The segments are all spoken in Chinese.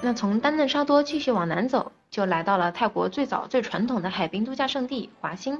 那从丹嫩沙多继续往南走，就来到了泰国最早最传统的海滨度假胜地华欣。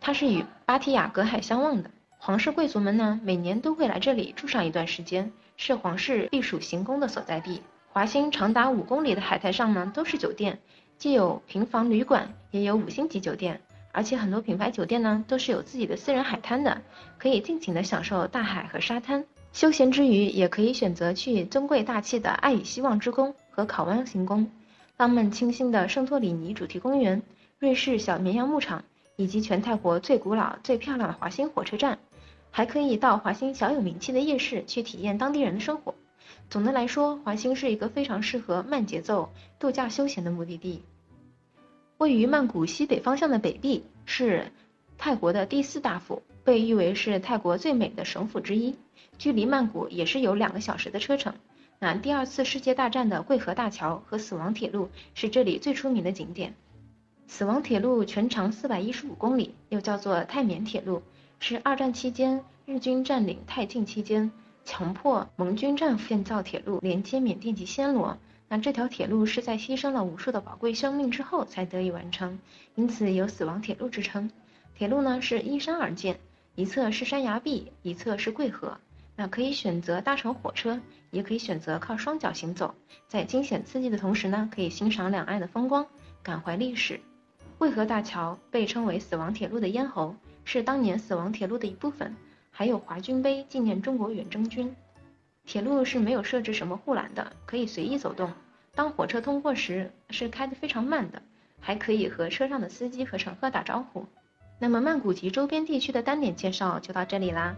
它是与芭提雅隔海相望的，皇室贵族们呢每年都会来这里住上一段时间，是皇室避暑行宫的所在地。华欣长达五公里的海滩上呢都是酒店，既有平房旅馆，也有五星级酒店，而且很多品牌酒店呢都是有自己的私人海滩的，可以尽情的享受大海和沙滩。休闲之余，也可以选择去尊贵大气的爱与希望之宫和考湾行宫，浪漫清新的圣托里尼主题公园、瑞士小绵羊牧场，以及全泰国最古老、最漂亮的华欣火车站，还可以到华欣小有名气的夜市去体验当地人的生活。总的来说，华欣是一个非常适合慢节奏度假休闲的目的地。位于曼谷西北方向的北壁是泰国的第四大府，被誉为是泰国最美的省府之一。距离曼谷也是有两个小时的车程。那第二次世界大战的贵河大桥和死亡铁路是这里最出名的景点。死亡铁路全长四百一十五公里，又叫做泰缅铁路，是二战期间日军占领泰境期间强迫盟军战俘建造铁路，连接缅甸及暹罗。那这条铁路是在牺牲了无数的宝贵生命之后才得以完成，因此有死亡铁路之称。铁路呢是依山而建，一侧是山崖壁，一侧是贵河。那可以选择搭乘火车，也可以选择靠双脚行走，在惊险刺激的同时呢，可以欣赏两岸的风光，感怀历史。渭河大桥被称为死亡铁路的咽喉，是当年死亡铁路的一部分，还有华军碑纪念中国远征军。铁路是没有设置什么护栏的，可以随意走动。当火车通过时，是开得非常慢的，还可以和车上的司机和乘客打招呼。那么曼谷及周边地区的单点介绍就到这里啦。